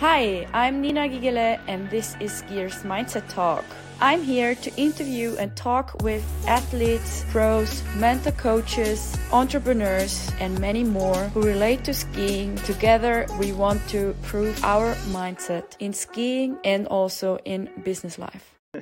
Hi, I'm Nina Gigele, and this is Gears Mindset Talk. I'm here to interview and talk with athletes, pros, mentor coaches, entrepreneurs, and many more who relate to skiing. Together, we want to prove our mindset in skiing and also in business life.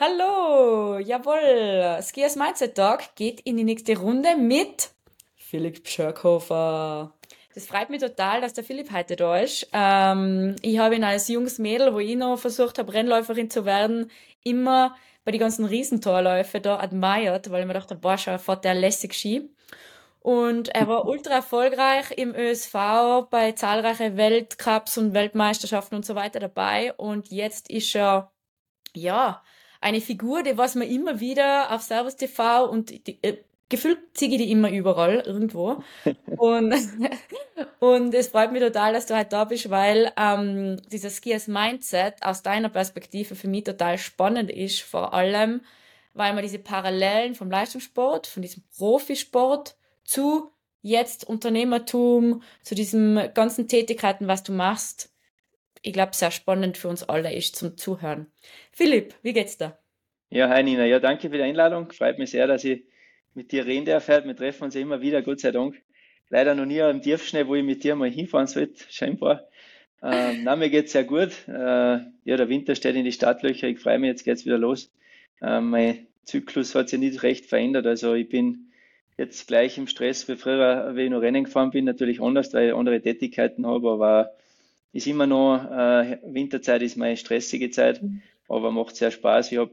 Hallo, jawohl. Skiers Mindset Talk geht in die nächste Runde mit Philipp Schörkhofer. Das freut mich total, dass der Philipp heute da ist. Ähm, ich habe ihn als junges Mädel, wo ich noch versucht habe, Rennläuferin zu werden, immer bei den ganzen Riesentorläufen da admired, weil ich mir dachte, boah, schau, fährt der lässig Ski. Und er war ultra erfolgreich im ÖSV bei zahlreichen Weltcups und Weltmeisterschaften und so weiter dabei. Und jetzt ist er, ja, eine Figur, die was man immer wieder auf Servus TV und die, äh, gefühlt ziehe ich die immer überall irgendwo. und, und es freut mich total, dass du halt da bist, weil ähm, dieses Skiers Mindset aus deiner Perspektive für mich total spannend ist, vor allem, weil man diese Parallelen vom Leistungssport, von diesem Profisport zu jetzt Unternehmertum, zu diesen ganzen Tätigkeiten, was du machst, ich glaube, sehr spannend für uns alle ist zum Zuhören. Philipp, wie geht's da? Ja, hi Nina. Ja, danke für die Einladung. Freut mich sehr, dass ich mit dir reden darf. Wir treffen uns immer wieder, Gott sei Dank. Leider noch nie im Tiefschnee, wo ich mit dir mal hinfahren sollte, scheinbar. Ähm, na, mir geht's sehr gut. Äh, ja, der Winter steht in die Startlöcher. Ich freue mich, jetzt geht's wieder los. Äh, mein Zyklus hat sich nicht recht verändert. Also ich bin jetzt gleich im Stress wie früher, wie ich noch Rennen gefahren bin. Natürlich anders, weil ich andere Tätigkeiten habe, aber ist immer noch, äh, Winterzeit ist meine stressige Zeit, mhm. aber macht sehr Spaß. Ich habe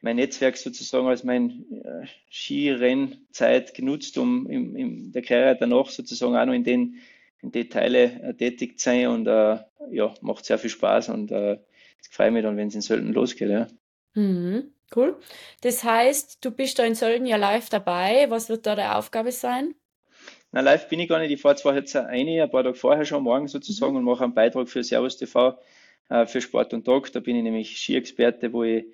mein Netzwerk sozusagen als mein äh, Skirennzeit genutzt, um in, in der Karriere danach sozusagen auch noch in den, in den Teile äh, tätig zu sein und äh, ja, macht sehr viel Spaß und äh, ich freue mich dann, wenn es in Sölden losgeht. Ja. Mhm, cool. Das heißt, du bist da in Sölden ja live dabei. Was wird da der Aufgabe sein? Na, live bin ich gar nicht. Ich fahre zwar jetzt eine, ein paar Tage vorher schon, morgen sozusagen, mhm. und mache einen Beitrag für Servus TV äh, für Sport und Tag. Da bin ich nämlich Skiexperte, wo ich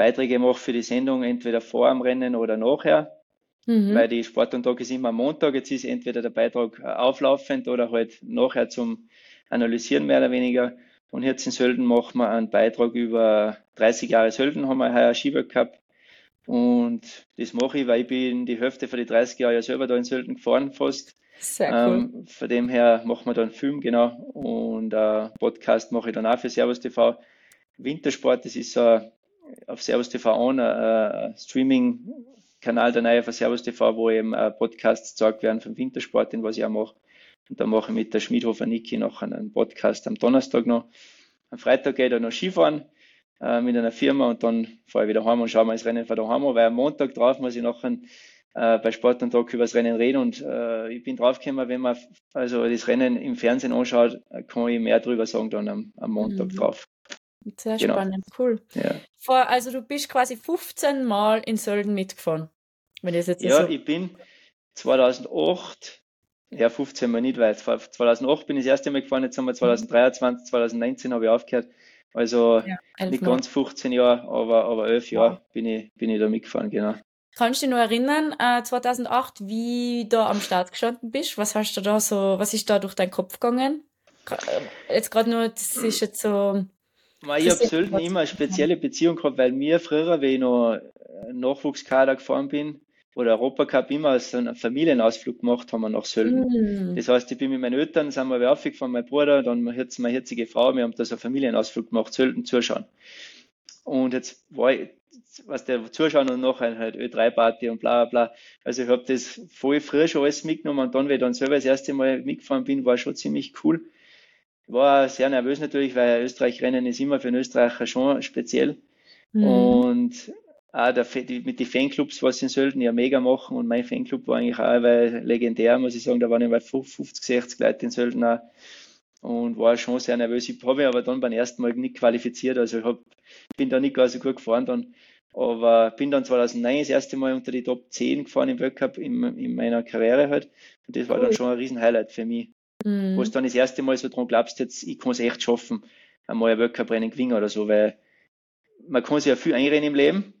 Beiträge mache für die Sendung entweder vor dem Rennen oder nachher. Mhm. Weil die Sport und Tag ist immer am Montag. Jetzt ist entweder der Beitrag äh, auflaufend oder halt nachher zum Analysieren mehr oder weniger. Und jetzt in Sölden machen wir einen Beitrag über 30 Jahre Sölden, haben wir heuer Skiweltcup. Und das mache ich, weil ich bin die Hälfte von den 30 Jahren ja selber da in Sölden gefahren fast. Sehr cool. Ähm, von dem her machen wir dann einen Film, genau. Und äh, Podcast mache ich dann auch für Servus TV. Wintersport, das ist so ein auf Servus TV an, ein Streaming-Kanal der neue von Servus TV, wo eben Podcasts gezeigt werden vom Wintersport, den was ich auch mache. Und da mache ich mit der Schmiedhofer Niki noch einen Podcast am Donnerstag noch. Am Freitag gehe ich dann noch Skifahren äh, mit einer Firma und dann fahre ich wieder heim und schaue mir das Rennen von daheim an, weil am Montag drauf muss ich noch ein, äh, bei Sport und Tag über das Rennen reden und äh, ich bin draufgekommen, wenn man also das Rennen im Fernsehen anschaut, kann ich mehr drüber sagen dann am, am Montag mhm. drauf. Sehr genau. spannend, cool. Ja. Vor, also du bist quasi 15 Mal in Sölden mitgefahren. Wenn ich jetzt ja, so ich bin 2008, ja 15 Mal nicht, weil 2008 bin ich das erste Mal gefahren, jetzt haben wir 2023, 2019 habe ich aufgehört. Also ja, nicht ganz 15 Jahre, aber, aber 11 Jahre bin, ich, bin ich da mitgefahren, genau. Kannst du dich noch erinnern, äh, 2008, wie du am Start gestanden bist? Was hast du da so, was ist da durch deinen Kopf gegangen? Äh, jetzt gerade nur, das ist jetzt so ich habe selten immer eine spezielle Beziehung gehabt, weil mir früher, wenn ich noch Nachwuchskader gefahren bin, oder Europacup immer so einen Familienausflug gemacht haben wir nach Sölden. Mm. Das heißt, ich bin mit meinen Eltern, sind wir aufgefahren, mein Bruder, dann meine jetzige Frau, wir haben da so einen Familienausflug gemacht, Sölden zuschauen. Und jetzt war ich, was der Zuschauen und nachher halt Ö3-Party und bla bla bla. Also ich habe das voll früh schon alles mitgenommen und dann, wenn ich dann selber das erste Mal mitgefahren bin, war schon ziemlich cool war sehr nervös natürlich, weil Österreich-Rennen ist immer für einen Österreicher schon speziell. Mhm. Und auch der, die, mit den Fanclubs, was in Sölden ja mega machen und mein Fanclub war eigentlich auch weil legendär, muss ich sagen, da waren immer 50, 60 Leute in Sölden auch und war schon sehr nervös. Ich habe mich aber dann beim ersten Mal nicht qualifiziert, also ich hab, bin da nicht gar so gut gefahren dann, aber bin dann 2009 das erste Mal unter die Top 10 gefahren im Weltcup in, in meiner Karriere halt und das war dann schon ein riesen Highlight für mich. Mhm. Wo du dann das erste Mal so dran glaubst, jetzt, ich kann es echt schaffen, einmal ein Weltcup-Rennen gewinnen oder so, weil man kann sich ja viel einrennen im Leben,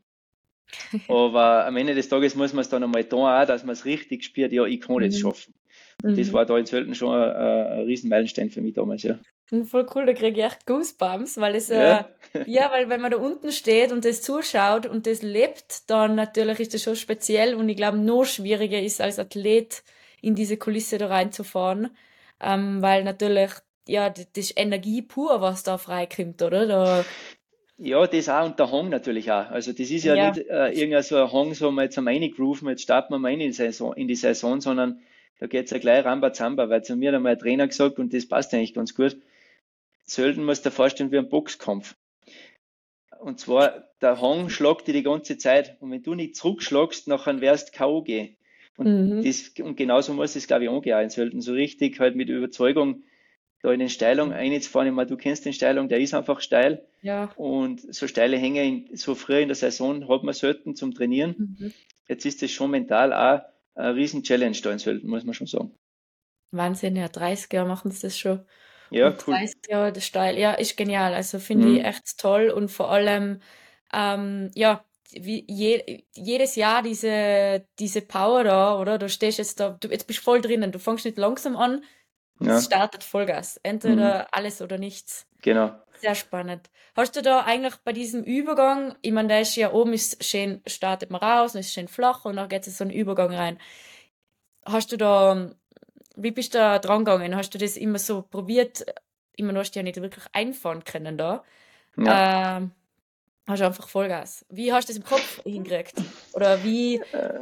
aber am Ende des Tages muss man es dann einmal tun, auch, dass man es richtig spürt, ja, ich kann mhm. das schaffen. Mhm. Das war da in Sölden schon ein, ein Riesenmeilenstein für mich damals, ja. Voll cool, da kriege ich echt Goosebumps, weil es, ja. Äh, ja, weil wenn man da unten steht und das zuschaut und das lebt, dann natürlich ist das schon speziell und ich glaube, noch schwieriger ist als Athlet in diese Kulisse da reinzufahren, ähm, weil natürlich, ja, das ist Energie pur, was da freikommt, oder? Da, ja, das auch und der Hang natürlich auch. Also das ist ja, ja. nicht äh, irgendein so ein Hang, so mal jetzt am Grooven, jetzt starten wir mal in die Saison, in die Saison sondern da geht's ja gleich Rambazamba, weil zu mir hat einmal ein Trainer gesagt und das passt eigentlich ganz gut Sölden musst du dir vorstellen wie ein Boxkampf. Und zwar, der Hang schlagt dir die ganze Zeit. Und wenn du nicht zurückschlagst, nachher wirst du K.O. gehen. Und, mhm. das, und genauso muss es, glaube ich, angehen in Sölden. So richtig halt mit Überzeugung da in den Steilung einzufahren. Ich meine, du kennst den Steilung, der ist einfach steil. Ja. Und so steile Hänge in, so früh in der Saison hat man selten zum Trainieren. Mhm. Jetzt ist das schon mental auch eine riesen Challenge da in Sölden, muss man schon sagen. Wahnsinn, ja, 30 Jahre machen sie das schon. Ja, und cool. 30 Jahre der Steil, ja, ist genial. Also finde mhm. ich echt toll und vor allem, ähm, ja, wie je, jedes Jahr diese, diese Power da, oder? Du stehst jetzt da, du jetzt bist voll drinnen, du fängst nicht langsam an, ja. es startet Vollgas. Entweder mhm. alles oder nichts. Genau. Sehr spannend. Hast du da eigentlich bei diesem Übergang, ich meine, da ist ja oben ist schön, startet man raus, dann ist schön flach und dann geht es so einen Übergang rein. Hast du da wie bist du da dran gegangen? Hast du das immer so probiert? Immer noch hast du ja nicht wirklich einfahren können da. Ja. Ähm, hast du einfach Vollgas. Wie hast du das im Kopf hingekriegt? Oder wie? Äh,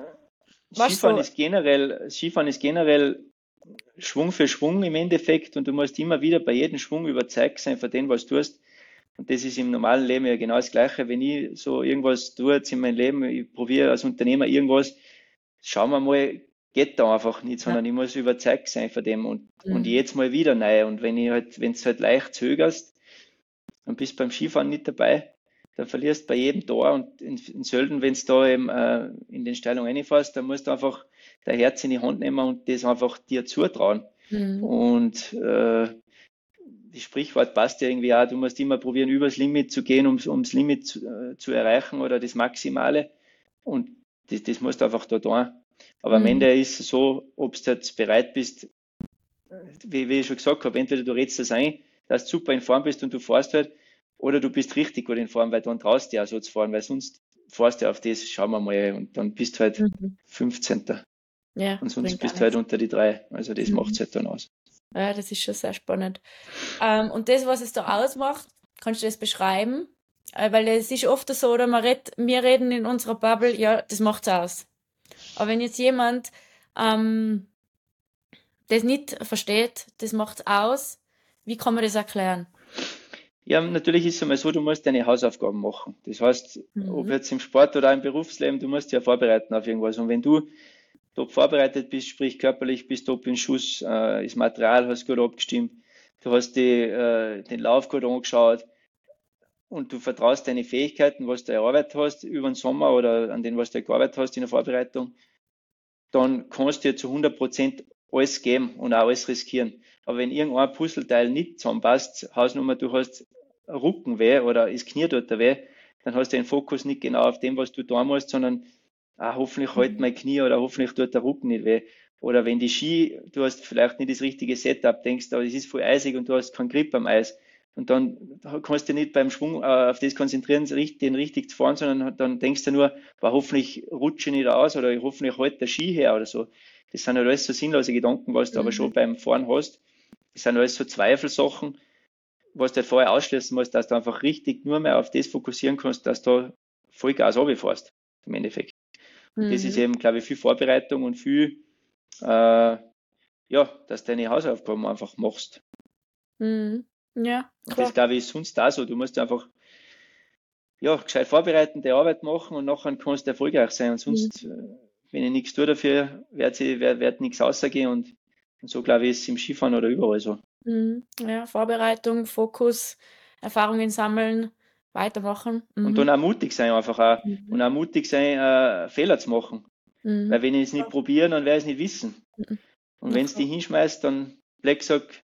Skifahren, ist generell, Skifahren ist generell Schwung für Schwung im Endeffekt und du musst immer wieder bei jedem Schwung überzeugt sein von dem, was du tust. Und das ist im normalen Leben ja genau das Gleiche. Wenn ich so irgendwas tue jetzt in meinem Leben, ich probiere als Unternehmer irgendwas, schauen wir mal, geht da einfach nicht, sondern ja. ich muss überzeugt sein von dem und, mhm. und jetzt mal wieder neu. Und wenn ich halt, wenn es halt leicht zögerst, dann bist du beim Skifahren nicht dabei, dann verlierst du bei jedem Tor und in, in Sölden, wenn du da eben äh, in den Steilungen reinfährst, dann musst du einfach dein Herz in die Hand nehmen und das einfach dir zutrauen. Mhm. Und äh, das Sprichwort passt ja irgendwie auch, du musst immer probieren, übers Limit zu gehen, um ums Limit zu, äh, zu erreichen oder das Maximale. Und das, das musst du einfach da tun. Aber mhm. am Ende ist es so, ob du jetzt bereit bist, wie, wie ich schon gesagt habe, entweder du redest das ein, dass du super in Form bist und du fährst halt, oder du bist richtig gut in Form, weil dann traust du ja so zu fahren, weil sonst fährst du auf das, schauen wir mal, und dann bist du halt mhm. 15. Ja, und sonst bist du halt unter die drei. Also das mhm. macht es halt dann aus. Ja, das ist schon sehr spannend. Ähm, und das, was es da ausmacht, kannst du das beschreiben? Äh, weil es ist oft so, oder man redet, wir reden in unserer Bubble, ja, das macht's aus. Aber wenn jetzt jemand ähm, das nicht versteht, das macht aus, wie kann man das erklären? Ja, natürlich ist es einmal so, du musst deine Hausaufgaben machen. Das heißt, mhm. ob jetzt im Sport oder im Berufsleben, du musst dich ja vorbereiten auf irgendwas. Und wenn du top vorbereitet bist, sprich körperlich bist top in Schuss, äh, das Material hast gut abgestimmt, du hast die, äh, den Lauf gut angeschaut, und du vertraust deine Fähigkeiten, was du erarbeitet hast über den Sommer oder an den, was du gearbeitet hast in der Vorbereitung, dann kannst du dir zu 100 Prozent alles geben und auch alles riskieren. Aber wenn irgendein Puzzleteil nicht zusammenpasst, Hausnummer, du hast Rückenweh oder ist Knie dort weh, dann hast du den Fokus nicht genau auf dem, was du tun musst, sondern ah, hoffentlich halt mhm. mein Knie oder hoffentlich tut der Rücken nicht weh. Oder wenn die Ski, du hast vielleicht nicht das richtige Setup, denkst, aber es ist voll eisig und du hast keinen Grip am Eis, und dann kannst du nicht beim Schwung äh, auf das konzentrieren, den richtig zu fahren, sondern dann denkst du nur, war hoffentlich rutsche ich nicht aus oder hoffentlich halt der Ski her oder so. Das sind halt alles so sinnlose Gedanken, was du mhm. aber schon beim Fahren hast. Das sind alles so Zweifelsachen, was du halt vorher ausschließen musst, dass du einfach richtig nur mehr auf das fokussieren kannst, dass du Vollgas runterfährst, im Endeffekt. Mhm. Das ist mhm. eben, glaube ich, viel Vorbereitung und viel, äh, ja, dass du deine Hausaufgaben einfach machst. Mhm. Ja. Und das glaube ich ist sonst da so. Du musst einfach ja, gescheit vorbereiten, die Arbeit machen und nachher kannst du erfolgreich sein. Und sonst, mhm. wenn ich nichts tue dafür, wird, wird, wird nichts rausgehen. Und, und so glaube ich, ist es im Skifahren oder überall so. Mhm. Ja, Vorbereitung, Fokus, Erfahrungen sammeln, weitermachen. Mhm. Und dann auch mutig sein, einfach auch. Mhm. Und auch mutig sein, äh, Fehler zu machen. Mhm. Weil wenn ich es nicht probiere, dann werde ich es nicht wissen. Mhm. Und wenn es die hinschmeißt, dann Black sagt,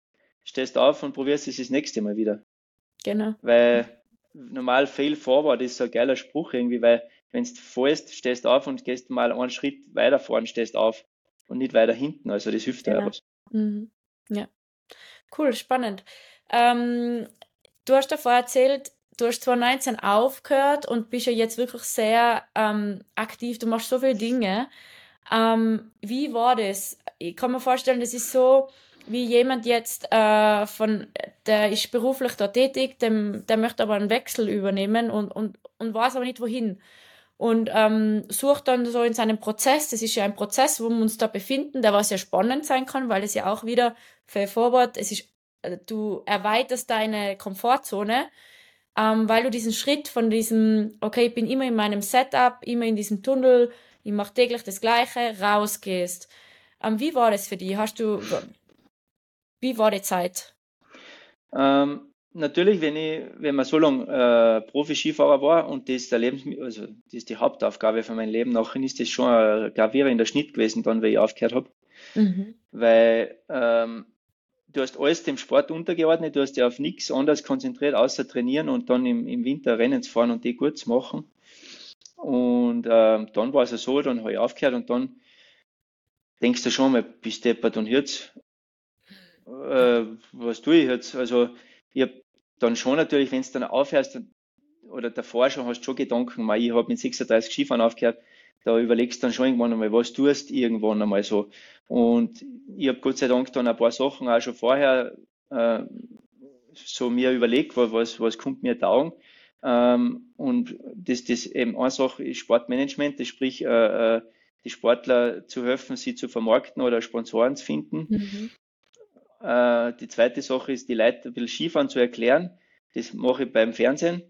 stehst auf und probierst es das nächste Mal wieder. Genau. Weil normal fail forward ist so ein geiler Spruch irgendwie, weil wenn du fällst, stehst auf und gehst mal einen Schritt weiter vorn, stehst auf. Und nicht weiter hinten. Also das hilft genau. ja was. Mhm. Ja, cool, spannend. Ähm, du hast davor erzählt, du hast 2019 aufgehört und bist ja jetzt wirklich sehr ähm, aktiv. Du machst so viele Dinge. Ähm, wie war das? Ich kann mir vorstellen, das ist so, wie jemand jetzt äh, von, der ist beruflich da tätig, dem, der möchte aber einen Wechsel übernehmen und, und, und weiß aber nicht wohin. Und ähm, sucht dann so in seinem Prozess, das ist ja ein Prozess, wo wir uns da befinden, der was ja spannend sein kann, weil es ja auch wieder fair forward, es ist, äh, du erweiterst deine Komfortzone, ähm, weil du diesen Schritt von diesem, okay, ich bin immer in meinem Setup, immer in diesem Tunnel, ich mache täglich das Gleiche, rausgehst. Ähm, wie war das für dich? Hast du, wie war die Zeit? Ähm, natürlich, wenn ich, wenn man so lange äh, Profi-Skifahrer war und das der Lebens, also das ist die Hauptaufgabe von meinem Leben, nachher ist das schon ein gravierender Schnitt gewesen, dann, wenn ich aufgehört habe. Mhm. Weil ähm, du hast alles dem Sport untergeordnet, du hast dich auf nichts anderes konzentriert, außer trainieren und dann im, im Winter Rennen zu fahren und die gut zu machen. Und äh, dann war es ja so, dann habe ich aufgehört und dann denkst du schon mal, bist deppert und jetzt äh, was tue ich jetzt? Also ich habe dann schon natürlich, wenn es dann aufhörst oder davor schon hast du schon Gedanken, mal, ich habe mit 36 Skifahren aufgehört, da überlegst du dann schon irgendwann einmal, was tust irgendwann einmal so. Und ich habe Gott sei Dank dann ein paar Sachen auch schon vorher äh, so mir überlegt, was, was kommt mir taugen. Ähm, und das, das eben eine Sache ist Sportmanagement, das sprich, äh, äh die Sportler zu helfen, sie zu vermarkten oder Sponsoren zu finden. Mhm. Äh, die zweite Sache ist, die Leute ein bisschen Skifahren zu erklären. Das mache ich beim Fernsehen,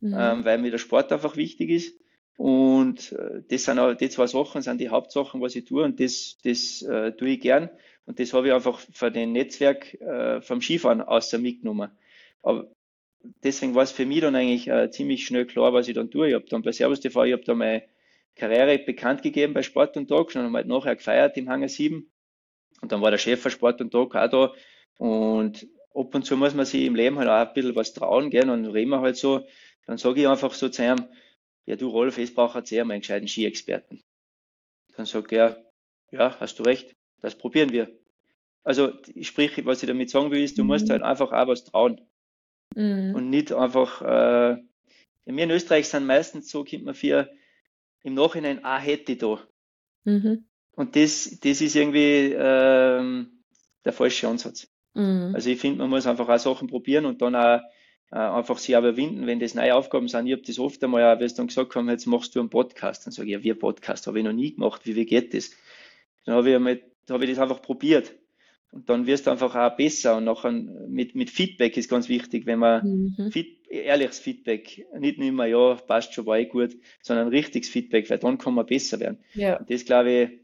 mhm. ähm, weil mir der Sport einfach wichtig ist. Und äh, das sind auch die zwei Sachen, sind die Hauptsachen, was ich tue und das, das äh, tue ich gern. Und das habe ich einfach von dem Netzwerk äh, vom Skifahren außer mitgenommen. Aber deswegen war es für mich dann eigentlich äh, ziemlich schnell klar, was ich dann tue. Ich habe dann bei Servus TV, ich habe da meine Karriere bekannt gegeben bei Sport und Tag, schon halt nachher gefeiert im Hangar 7 und dann war der Chef von Sport und Tag auch da. Und ab und zu muss man sich im Leben halt auch ein bisschen was trauen, gell? Und reden wir halt so. Dann sage ich einfach so zu ihm, ja du Rolf, es braucht jetzt eher mal einen gescheiten Ski-Experten. Dann sagt er, ja, hast du recht, das probieren wir. Also sprich, was ich damit sagen will, ist, du mhm. musst halt einfach auch was trauen. Mhm. Und nicht einfach, äh, wir in Österreich sind meistens so, kommt man für im Nachhinein, ah, hätte ich da. Mhm. Und das, das ist irgendwie ähm, der falsche Ansatz. Mhm. Also ich finde, man muss einfach auch Sachen probieren und dann auch äh, einfach sich überwinden, wenn das neue Aufgaben sind. Ich habe das oft einmal, auch, sie dann gesagt haben, jetzt machst du einen Podcast. Dann sage ich, ja, wie Podcast? Habe ich noch nie gemacht. Wie, wie geht das? Dann habe ich, einmal, hab ich das einfach probiert. Und dann wirst du einfach auch besser. Und nachher mit, mit Feedback ist ganz wichtig, wenn man mhm. Feed, ehrliches Feedback, nicht nur immer, ja, passt schon, war eh gut, sondern richtiges Feedback, weil dann kann man besser werden. Ja. Und das glaube ich,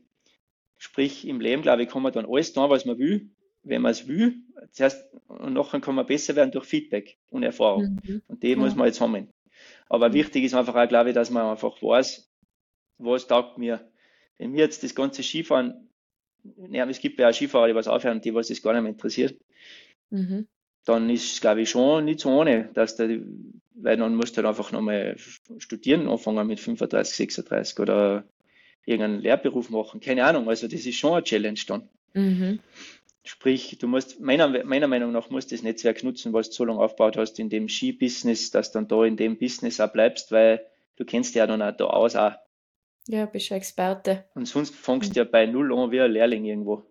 Sprich, im Leben, glaube ich, kann man dann alles tun, was man will, wenn man es will. Zuerst, und nachher kann man besser werden durch Feedback und Erfahrung. Mhm. Und die ja. muss man jetzt haben. Aber mhm. wichtig ist einfach auch, glaube ich, dass man einfach weiß, was taugt mir. Wenn mir jetzt das ganze Skifahren, ja, es gibt ja auch Skifahrer, die was aufhören, die was das gar nicht mehr interessiert, mhm. dann ist es, glaube ich, schon nicht so ohne, dass der, weil dann musst du halt einfach nochmal studieren, anfangen mit 35, 36 oder irgendeinen Lehrberuf machen. Keine Ahnung. Also das ist schon eine Challenge dann. Mhm. Sprich, du musst, meiner, meiner Meinung nach, musst das Netzwerk nutzen, was du so lange aufgebaut hast in dem Ski-Business, dass dann da in dem Business auch bleibst, weil du kennst ja dann auch da aus auch. Ja, bist du Experte. Und sonst fängst du mhm. ja bei Null an wie ein Lehrling irgendwo.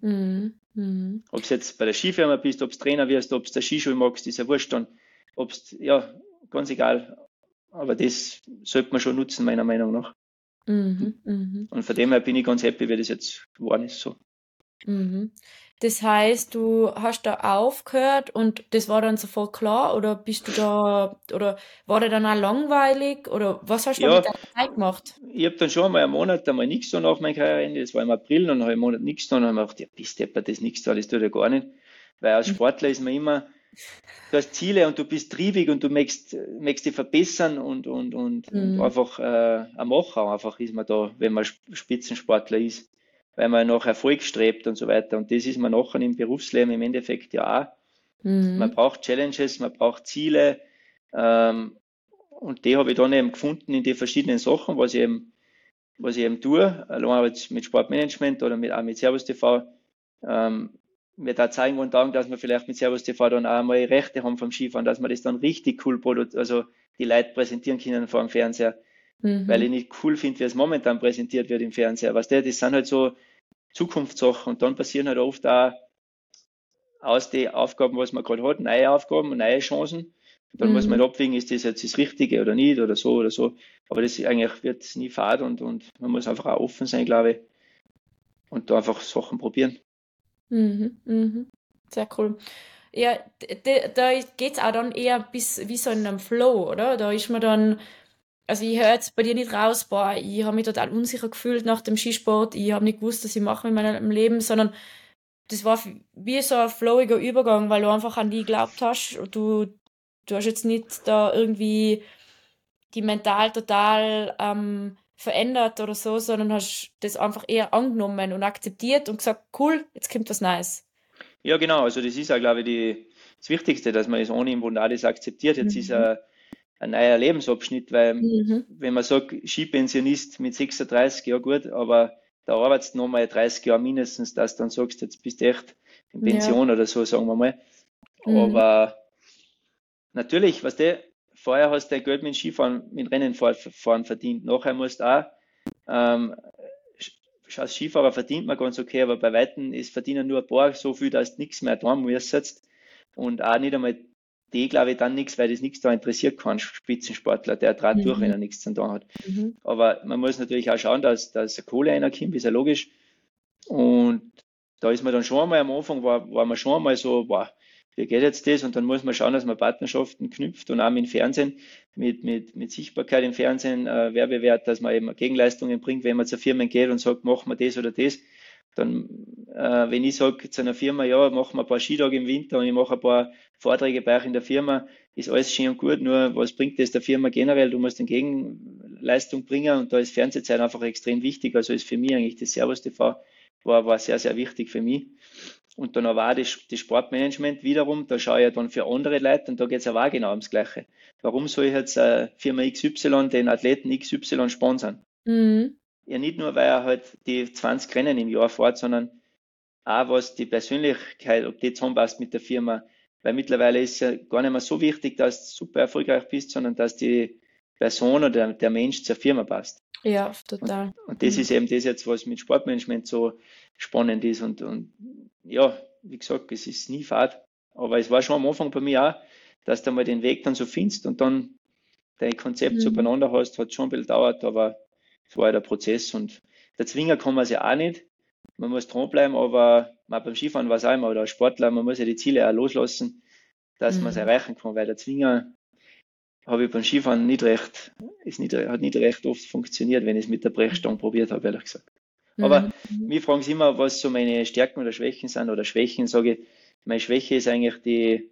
Mhm. Mhm. Ob du jetzt bei der Skifirma bist, ob du Trainer wirst, ob du der Skischule magst, ist ja wurscht dann. Ob ja, ganz egal. Aber das sollte man schon nutzen, meiner Meinung nach. Mhm, mhm. Und von dem her bin ich ganz happy, wie das jetzt geworden ist. So. Mhm. Das heißt, du hast da aufgehört und das war dann sofort klar oder bist du da oder war der dann auch langweilig oder was hast du ja, mit der Zeit gemacht? Ich habe dann schon mal einen Monat einmal nichts da nach meinem Karriereende, das war im April, dann habe ich einen Monat nichts da und habe mir gedacht, ja, bist du das nichts da, das tut ja gar nicht. Weil als mhm. Sportler ist man immer, du hast Ziele und du bist triebig und du möchtest, möchtest dich verbessern und, und, und, mhm. und einfach äh, ein Macher einfach ist man da, wenn man Spitzensportler ist, weil man nach Erfolg strebt und so weiter. Und das ist man nachher im Berufsleben im Endeffekt ja auch. Mhm. Man braucht Challenges, man braucht Ziele ähm, und die habe ich dann eben gefunden in den verschiedenen Sachen, was ich eben was ich eben tue, allein mit Sportmanagement oder mit, auch mit Servus TV, ähm, mir da zeigen und sagen, dass wir vielleicht mit Servus TV dann auch mal Rechte haben vom Skifahren, dass wir das dann richtig cool produzieren, also die Leute präsentieren können vor dem Fernseher. Mhm. Weil ich nicht cool finde, wie es momentan präsentiert wird im Fernseher. Was der, das sind halt so Zukunftssachen und dann passieren halt oft auch aus den Aufgaben, was man gerade hat, neue Aufgaben und neue Chancen. Und dann mhm. muss man halt abwägen, ist das jetzt das Richtige oder nicht oder so oder so. Aber das eigentlich wird nie fad und, und man muss einfach auch offen sein, glaube ich. Und da einfach Sachen probieren. Mhm, mhm. Sehr cool. Ja, da geht es auch dann eher bis wie so in einem Flow, oder? Da ist man dann, also ich höre jetzt bei dir nicht raus, boah, ich habe mich total unsicher gefühlt nach dem Skisport, ich habe nicht gewusst, was ich mache mit meinem Leben, sondern das war wie so ein flowiger Übergang, weil du einfach an die geglaubt hast und du, du hast jetzt nicht da irgendwie die mental total ähm, verändert oder so, sondern hast das einfach eher angenommen und akzeptiert und gesagt, cool, jetzt kommt was Neues. Ja, genau. Also das ist ja, glaube ich, die, das Wichtigste, dass man es ohne im Grunde alles akzeptiert. Jetzt mhm. ist ein, ein neuer Lebensabschnitt, weil mhm. wenn man sagt, Skipensionist mit 36, ja gut, aber da arbeitest du nochmal 30 Jahre mindestens, dass du dann sagst, jetzt bist du echt in Pension ja. oder so, sagen wir mal. Mhm. Aber natürlich, was der, vorher hast du dein Geld mit Skifahren, mit Rennenfahren verdient. Nachher musst du auch, ähm, als Skifahrer verdient man ganz okay, aber bei Weitem ist verdienen nur ein paar so viel, dass du nichts mehr da musst. Und auch nicht einmal die, glaube ich, dann nichts, weil das nichts da interessiert kann, Spitzensportler, der draht mhm. durch, wenn er nichts zu tun hat. Mhm. Aber man muss natürlich auch schauen, dass, dass Kohle reinkommt, ist ja logisch. Und da ist man dann schon einmal am Anfang, war, war man schon einmal so, boah, wie geht jetzt das? Und dann muss man schauen, dass man Partnerschaften knüpft und auch dem Fernsehen, mit, mit, mit Sichtbarkeit im Fernsehen, äh, Werbewert, dass man eben Gegenleistungen bringt, wenn man zu Firmen geht und sagt, machen wir das oder das. Dann, äh, wenn ich sage zu einer Firma, ja, machen wir ein paar Skitage im Winter und ich mache ein paar Vorträge bei euch in der Firma, ist alles schön und gut, nur was bringt das der Firma generell? Du musst eine Gegenleistung bringen und da ist Fernsehzeit einfach extrem wichtig. Also ist für mich eigentlich das Servus TV war, war sehr, sehr wichtig für mich. Und dann aber auch das, das Sportmanagement wiederum, da schaue ich ja dann für andere Leute und da geht es aber auch genau ums Gleiche. Warum soll ich jetzt äh, Firma XY den Athleten XY sponsern? Mhm. Ja, nicht nur, weil er halt die 20 Rennen im Jahr fährt, sondern auch was die Persönlichkeit, ob die zusammenpasst mit der Firma. Weil mittlerweile ist es ja gar nicht mehr so wichtig, dass du super erfolgreich bist, sondern dass die Person oder der Mensch zur Firma passt. Ja, total. Und, und das mhm. ist eben das jetzt, was mit Sportmanagement so spannend ist. Und, und ja, wie gesagt, es ist nie fad. Aber es war schon am Anfang bei mir auch, dass du mal den Weg dann so findest und dann dein Konzept mhm. so beieinander hast, hat schon ein bisschen dauert, aber es war ja der Prozess und der Zwinger kann man es ja auch nicht. Man muss dranbleiben, aber man beim Skifahren war es auch immer, oder als Sportler, man muss ja die Ziele auch loslassen, dass mhm. man es erreichen kann, weil der Zwinger habe ich beim Skifahren nicht recht, ist nicht, hat nicht recht oft funktioniert, wenn ich es mit der Brechstange probiert habe, ehrlich gesagt. Aber mhm. mich fragen sie immer, was so meine Stärken oder Schwächen sind oder Schwächen. Sage ich, meine Schwäche ist eigentlich die,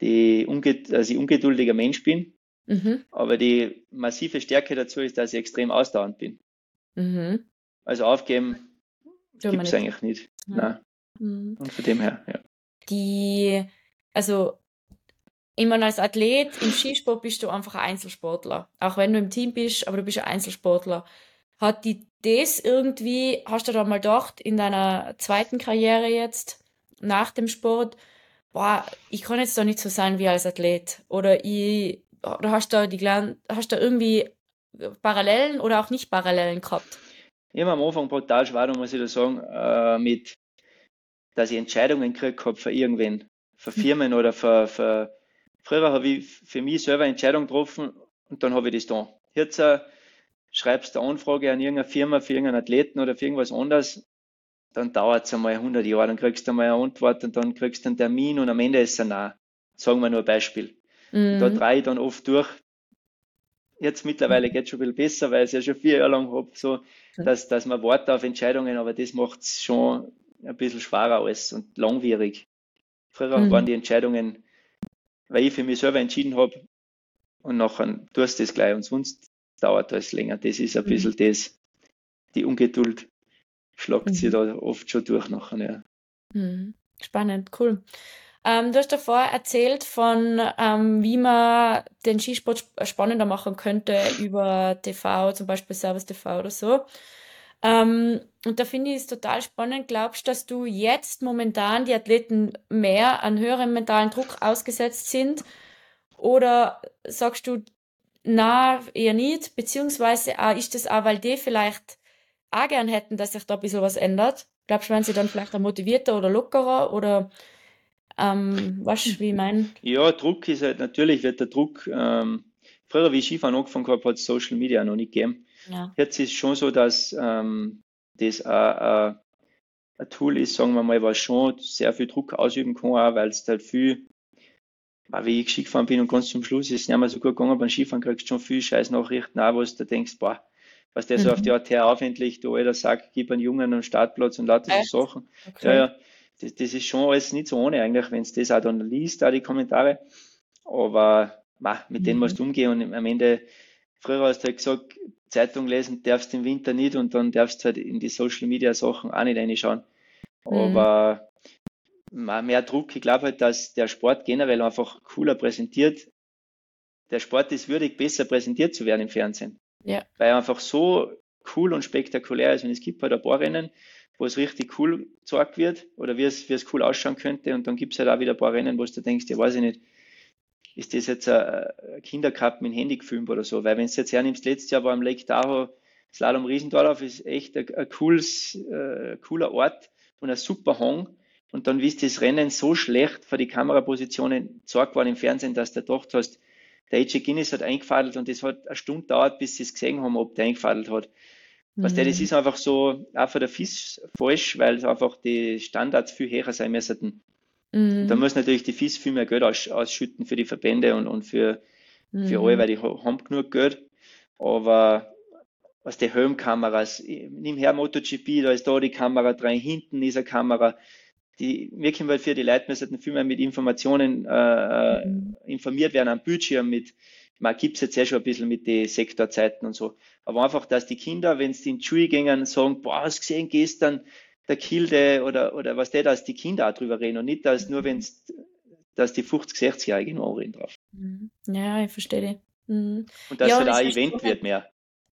die Unge dass ich ungeduldiger Mensch bin. Mhm. Aber die massive Stärke dazu ist, dass ich extrem ausdauernd bin. Mhm. Also aufgeben gibt es eigentlich nicht. Ja. Nein. Mhm. Und von dem her, ja. Die, also ich meine, als Athlet im Skisport bist du einfach ein Einzelsportler. Auch wenn du im Team bist, aber du bist ein Einzelsportler. Hat die das irgendwie, hast du da mal gedacht, in deiner zweiten Karriere jetzt, nach dem Sport, boah, ich kann jetzt doch nicht so sein wie als Athlet? Oder ich, oder hast du die, hast du irgendwie Parallelen oder auch nicht Parallelen gehabt? Immer am Anfang brutal schwer, muss ich da sagen, äh, mit, dass ich Entscheidungen gekriegt habe für irgendwen, für. Firmen oder für, für früher habe ich für mich selber Entscheidungen getroffen und dann habe ich das da. Jetzt äh, schreibst du eine Anfrage an irgendeine Firma für irgendeinen Athleten oder für irgendwas anderes, dann dauert es einmal 100 Jahre, dann kriegst du einmal eine Antwort und dann kriegst du einen Termin und am Ende ist es ein Nein. Sagen wir nur ein Beispiel. Mhm. Da drehe ich dann oft durch. Jetzt mittlerweile geht es schon ein bisschen besser, weil ich es ja schon vier Jahre lang habe, so, dass, dass man wartet auf Entscheidungen, aber das macht es schon ein bisschen schwerer alles und langwierig. Früher mhm. waren die Entscheidungen, weil ich für mich selber entschieden habe und nachher tust du das gleich und sonst dauert das länger. Das ist ein mhm. bisschen das, die Ungeduld schlagt mhm. sie da oft schon durch nachher. Ja. Mhm. Spannend, cool. Ähm, du hast davor erzählt von, ähm, wie man den Skisport spannender machen könnte über TV, zum Beispiel Service TV oder so. Ähm, und da finde ich es total spannend. Glaubst du, dass du jetzt momentan die Athleten mehr an höherem mentalen Druck ausgesetzt sind? Oder sagst du, na, eher nicht? Beziehungsweise auch, ist das auch, weil die vielleicht auch gern hätten, dass sich da ein bisschen was ändert? Glaubst du, werden sie dann vielleicht auch motivierter oder lockerer? Oder ähm, du, wie ich meine? Ja, Druck ist halt, natürlich wird der Druck, ähm, früher wie ich Skifahren angefangen habe, hat es Social Media noch nicht gegeben. Ja. Jetzt ist es schon so, dass ähm, das ein, ein Tool ist, sagen wir mal, was schon sehr viel Druck ausüben kann, weil es halt viel, wie ich Skifahren bin und ganz zum Schluss ist es nicht mehr so gut gegangen, beim Skifahren kriegst du schon viel Scheiß Nachrichten, auch, wo du denkst, boah, was der mhm. so auf die ATR aufendlich, da jeder sagt, gib einen Jungen einen Startplatz und lauter so Sachen. Okay. Ja, ja, das, das ist schon alles nicht so ohne eigentlich, wenn du das auch dann liest, da die Kommentare. Aber ma, mit mhm. denen musst du umgehen und am Ende, früher hast du halt gesagt, Zeitung lesen darfst im Winter nicht und dann darfst du halt in die Social Media Sachen auch nicht reinschauen. Mhm. Aber mehr Druck, ich glaube halt, dass der Sport generell einfach cooler präsentiert. Der Sport ist würdig, besser präsentiert zu werden im Fernsehen. Ja. Weil er einfach so cool und spektakulär ist. Und es gibt halt ein paar Rennen, wo es richtig cool gezeigt wird oder wie es, wie es cool ausschauen könnte. Und dann gibt es halt auch wieder ein paar Rennen, wo du denkst, ja weiß ich nicht, ist das jetzt ein Kindercup mit Handy gefilmt oder so? Weil wenn du jetzt hernimmst, letztes Jahr war am Lake Tahoe Slalom Riesendorlauf, ist echt ein, ein cooles, äh, cooler Ort und ein super Hang. Und dann ist das Rennen so schlecht für die Kamerapositionen gezeigt worden im Fernsehen, dass du gedacht hast, der AJ Guinness hat eingefadelt und das hat eine Stunde dauert, bis sie es gesehen haben, ob der eingefadelt hat. Mhm. Was der, das ist einfach so, auch für der FIS falsch, weil einfach die Standards viel höher sein müssten. Mhm. Da muss natürlich die FIS viel mehr Geld aus, ausschütten für die Verbände und, und für, mhm. für alle, weil die haben genug Geld. Aber was die Helmkameras, nimm her MotoGP, da ist da die Kamera drin, hinten ist eine Kamera. Die, wir können halt für die Leute müssen viel mehr mit Informationen äh, mhm. informiert werden am Bildschirm mit, man gibt es jetzt ja schon ein bisschen mit den Sektorzeiten und so. Aber einfach, dass die Kinder, wenn sie in die Schule gehen, sagen, boah, hast gesehen gestern, der Kilde oder, oder was der, dass die Kinder auch drüber reden und nicht, dass nur wenn dass die 50, 60-Jährigen noch reden drauf. Mhm. Ja, ich verstehe. Mhm. Und dass ja, halt auch ein Event wird mehr.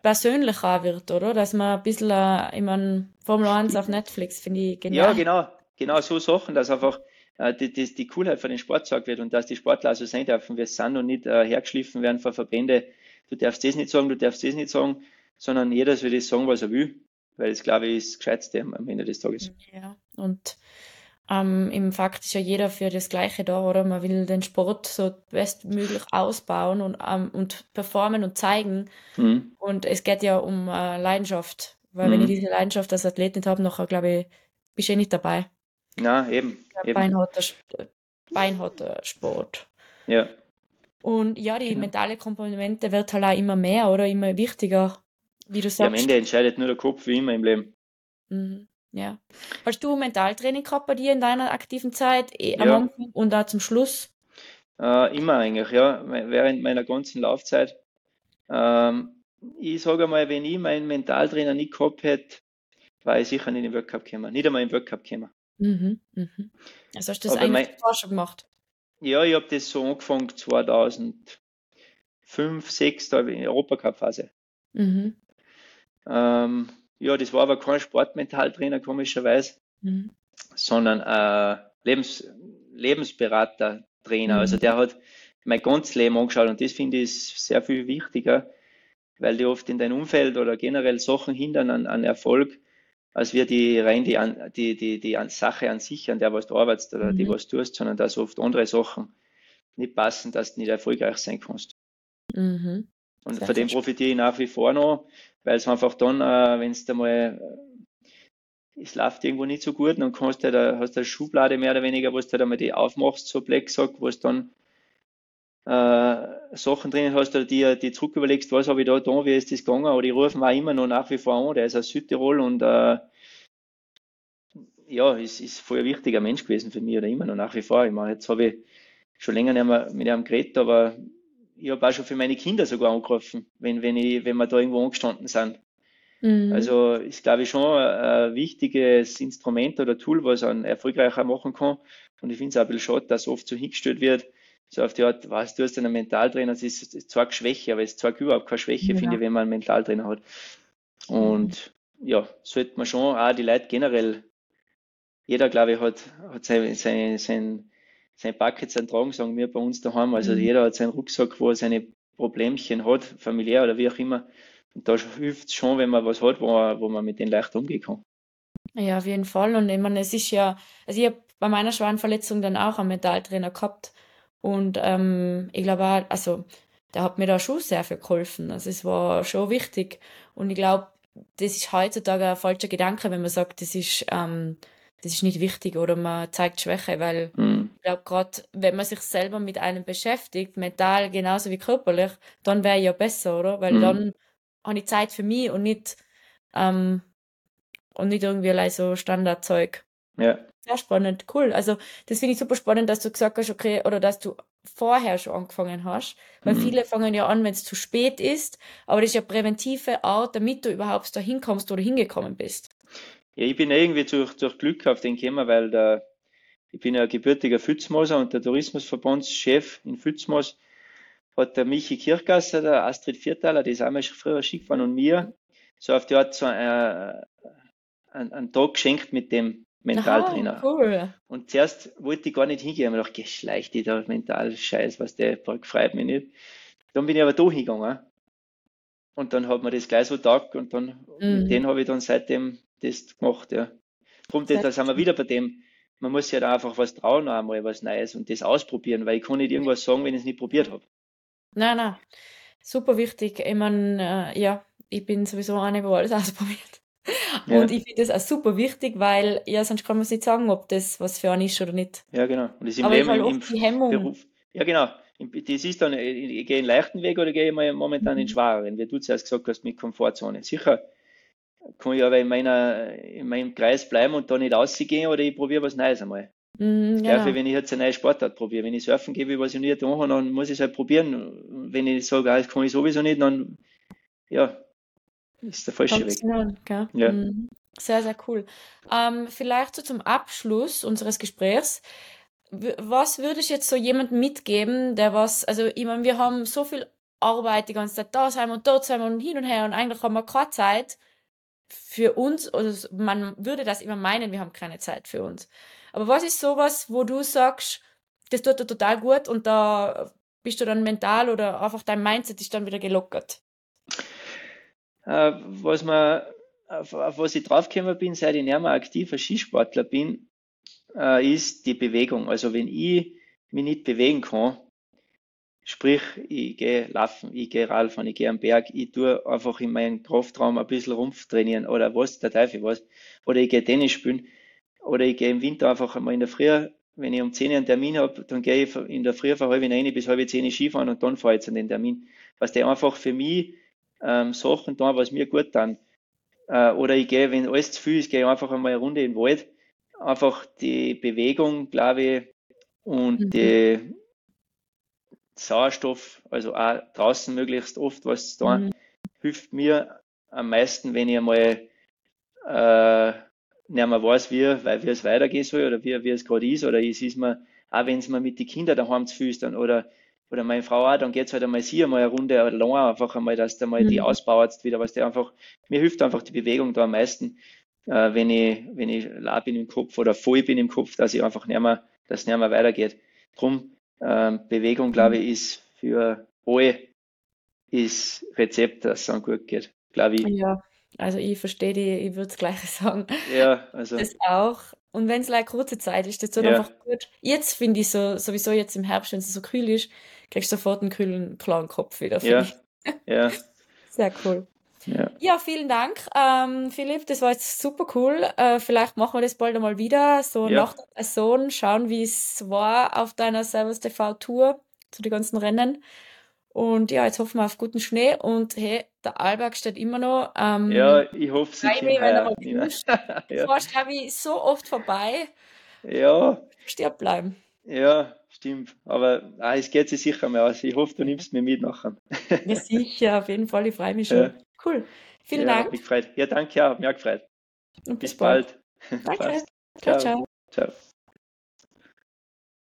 Persönlicher wird, oder? Dass man ein bisschen, äh, ich meine, Formel 1 auf Netflix finde ich genial. Ja, genau. Genau so Sachen, dass einfach äh, die, die, die Coolheit von den Sport gesagt wird und dass die Sportler so sein dürfen, wie es sind und nicht äh, hergeschliffen werden von Verbände. Du darfst das nicht sagen, du darfst das nicht sagen, sondern jeder soll das sagen, was er will weil das, glaube ich, ist das Gescheitste am Ende des Tages. Ja, und ähm, im Fakt ist ja jeder für das Gleiche da, oder? Man will den Sport so bestmöglich ausbauen und, ähm, und performen und zeigen. Mhm. Und es geht ja um äh, Leidenschaft, weil mhm. wenn ich diese Leidenschaft als Athlet nicht habe, nachher, glaube ich, bist du eh nicht dabei. Na, eben. eben. Beinharter, beinharter Sport. Ja. Und ja, die genau. mentale Komponente wird halt auch immer mehr oder immer wichtiger. Wie du sagst. Ja, am Ende entscheidet nur der Kopf wie immer im Leben. Mhm. Ja. Hast du Mentaltraining gehabt bei dir in deiner aktiven Zeit eh, am ja. Anfang und da zum Schluss? Äh, immer eigentlich, ja. Während meiner ganzen Laufzeit. Ähm, ich sage mal, wenn ich meinen Mentaltrainer nicht gehabt hätte, war ich sicher nicht in den World Cup gekommen. Nicht einmal im World Cup gekommen. Mhm, mhm. Also hast du das Aber eigentlich mein, schon gemacht? Ja, ich habe das so angefangen 2005, 2006, da in der Europacup-Phase. Mhm. Ähm, ja, das war aber kein Sportmentaltrainer, komischerweise, mhm. sondern ein Lebens, Lebensberater-Trainer. Mhm. Also der hat mein ganzes Leben angeschaut und das finde ich sehr viel wichtiger, weil die oft in dein Umfeld oder generell Sachen hindern an, an Erfolg, als wir die rein die, die, die, die Sache an sich, an der was du arbeitest oder mhm. die was du tust, sondern dass oft andere Sachen nicht passen, dass du nicht erfolgreich sein kannst. Mhm. Und von dem profitiere ich nach wie vor noch, weil es einfach dann, äh, wenn es da mal, äh, es läuft irgendwo nicht so gut, dann kannst du da, hast du eine Schublade mehr oder weniger, wo du da mal die aufmachst, so Blacksack, wo du dann äh, Sachen drin hast, oder die, die zurück überlegst, was habe ich da getan, wie ist das gegangen, aber die rufen auch immer noch nach wie vor an, der ist aus Südtirol und äh, ja, ist, ist voll ein wichtiger Mensch gewesen für mich oder immer noch nach wie vor. Ich meine, jetzt habe ich schon länger nicht mehr mit ihm geredet, aber ich habe auch schon für meine Kinder sogar angerufen, wenn, wenn, ich, wenn wir da irgendwo angestanden sind. Mhm. Also ist, glaube ich, schon ein wichtiges Instrument oder Tool, was einen erfolgreicher machen kann. Und ich finde es auch ein bisschen schade, dass oft so hingestellt wird, so auf die Art, was, du hast einen Mentaltrainer, das ist, zwar Schwäche, aber es zeigt überhaupt keine Schwäche, ja. finde ich, wenn man einen Mentaltrainer hat. Und ja, sollte man schon auch die Leute generell, jeder, glaube ich, hat, hat sein, sein, sein, sein Bucket, sein Tragen, sagen wir bei uns daheim. Also mhm. jeder hat seinen Rucksack, wo er seine Problemchen hat, familiär oder wie auch immer. Und da hilft es schon, wenn man was hat, wo man, wo man mit den leicht umgehen kann. Ja, auf jeden Fall. Und ich meine, es ist ja, also ich habe bei meiner schweren Verletzung dann auch einen Mentaltrainer gehabt. Und ähm, ich glaube auch, also der hat mir da schon sehr viel geholfen. Also es war schon wichtig. Und ich glaube, das ist heutzutage ein falscher Gedanke, wenn man sagt, das ist, ähm, das ist nicht wichtig oder man zeigt Schwäche, weil mhm. Ich glaube, gerade wenn man sich selber mit einem beschäftigt, mental genauso wie körperlich, dann wäre ja besser, oder? Weil mhm. dann habe ich Zeit für mich und nicht, ähm, und nicht irgendwie so Standardzeug. Ja. Sehr spannend, cool. Also, das finde ich super spannend, dass du gesagt hast, okay, oder dass du vorher schon angefangen hast. Weil mhm. viele fangen ja an, wenn es zu spät ist, aber das ist ja präventive Art, damit du überhaupt dahin kommst oder hingekommen bist. Ja, ich bin irgendwie durch, durch Glück auf den gekommen, weil der, ich bin ja gebürtiger Fützmoser und der Tourismusverbandschef in Fützmos hat der Michi Kirchgasser, der Astrid Viertaler, die ist einmal schon früher Ski gefahren und mir so auf die Art so äh, einen, einen Tag geschenkt mit dem Mentaltrainer. Aha, cool. Und zuerst wollte ich gar nicht hingehen, ich habe gedacht, geschleicht die da mental Scheiß, was der freut mich nicht. Dann bin ich aber da hingegangen. Und dann hat man das gleich so tag und dann mhm. mit denen habe ich dann seitdem das gemacht, ja. Drum, da sind wir wieder bei dem, man muss ja da einfach was trauen, einmal was Neues und das ausprobieren, weil ich kann nicht irgendwas sagen, wenn ich es nicht probiert habe. Nein, nein. Super wichtig. Ich meine, äh, ja, ich bin sowieso eine, wo alles ausprobiert. Ja. Und ich finde das auch super wichtig, weil ja, sonst kann man nicht sagen, ob das was für einen ist oder nicht. Ja, genau. Und das im Aber Leben, halt im, die Hemmung. Beruf. Ja, genau. Das ist dann, ich gehe einen leichten Weg oder gehe ich momentan den mhm. schwereren, wie du zuerst gesagt hast, mit Komfortzone. Sicher kann ich aber in, meiner, in meinem Kreis bleiben und da nicht rausgehen oder ich probiere was Neues einmal. Mhm, genau. Dafür, wenn ich jetzt eine neue Sportart probiere, wenn ich surfen gebe, was ich nie getan habe, dann muss ich es halt probieren. Wenn ich sage, ah, das kann ich sowieso nicht, dann ja, ist der falsche Weg. An, ja. Mhm. Sehr, sehr cool. Ähm, vielleicht so zum Abschluss unseres Gesprächs. Was würdest du jetzt so jemandem mitgeben, der was, also ich meine, wir haben so viel Arbeit die ganze Zeit da sein und dort sein und hin und her und eigentlich haben wir keine Zeit für uns, also man würde das immer meinen, wir haben keine Zeit für uns. Aber was ist sowas, wo du sagst, das tut dir total gut und da bist du dann mental oder einfach dein Mindset ist dann wieder gelockert? Äh, was man, auf, auf, was ich draufgekommen bin, seit ich nicht mehr aktiver Skisportler bin, äh, ist die Bewegung. Also wenn ich mich nicht bewegen kann, sprich, ich gehe laufen, ich gehe Radfahren, ich gehe am Berg, ich tue einfach in meinem Kraftraum ein bisschen Rumpf trainieren oder was, der Teufel was, oder ich gehe Tennis spielen, oder ich gehe im Winter einfach einmal in der Früh, wenn ich um 10 Uhr einen Termin habe, dann gehe ich in der Früh von halb neun bis halb zehn Skifahren und dann fahre ich zu den Termin. Was der einfach für mich ähm, Sachen da, was mir gut dann. Äh, oder ich gehe, wenn alles zu viel ist, gehe ich einfach einmal eine Runde in den Wald. Einfach die Bewegung, glaube ich, und mhm. die Sauerstoff, also auch draußen möglichst oft was zu tun, mhm. hilft mir am meisten, wenn ich einmal äh, nicht mehr weiß, wie, weil wie es weitergehen soll oder wie, wie es gerade ist. Oder es ist mir, auch wenn es mir mit den Kindern daheim zu ist, dann, oder oder meine Frau auch, dann geht's halt einmal sie einmal eine Runde lang, einfach einmal, dass du mal mhm. die ausbaut wieder, was der einfach, mir hilft einfach die Bewegung da am meisten, äh, wenn ich, wenn ich la bin im Kopf oder voll bin im Kopf, dass ich einfach nicht mehr, dass es nicht mehr weitergeht. Drum, ähm, Bewegung, glaube ich, ist für alle ist Rezept, dass es dann gut geht, glaube ich. Ja, also ich verstehe die, ich würde es gleich sagen. Ja, also. Das auch. Und wenn es like kurze Zeit ist, das tut ja. einfach gut. Jetzt finde ich so, sowieso jetzt im Herbst, wenn es so kühl ist, kriegst du sofort einen kühlen, klaren Kopf wieder. Ja. ja. Sehr cool. Ja. ja, vielen Dank, ähm, Philipp. Das war jetzt super cool. Äh, vielleicht machen wir das bald einmal wieder. So ja. nach der Saison schauen, wie es war auf deiner Servus TV Tour zu den ganzen Rennen. Und ja, jetzt hoffen wir auf guten Schnee. Und hey, der Alberg steht immer noch. Ähm, ja, ich hoffe, sie kommt wenn er mal ja. Du warst, glaube ich, so oft vorbei. Ja. Stirb bleiben. Ja, stimmt. Aber ah, es geht sich sicher mehr aus. Ich hoffe, du nimmst mir mit nachher. ja, sicher, auf jeden Fall. Ich freue mich schon. Ja. Cool. Vielen ja, Dank. Mich gefreut. Ja, danke, ja, mir gefreut. Und bis, bis bald. bald. Danke. ciao. ciao. ciao.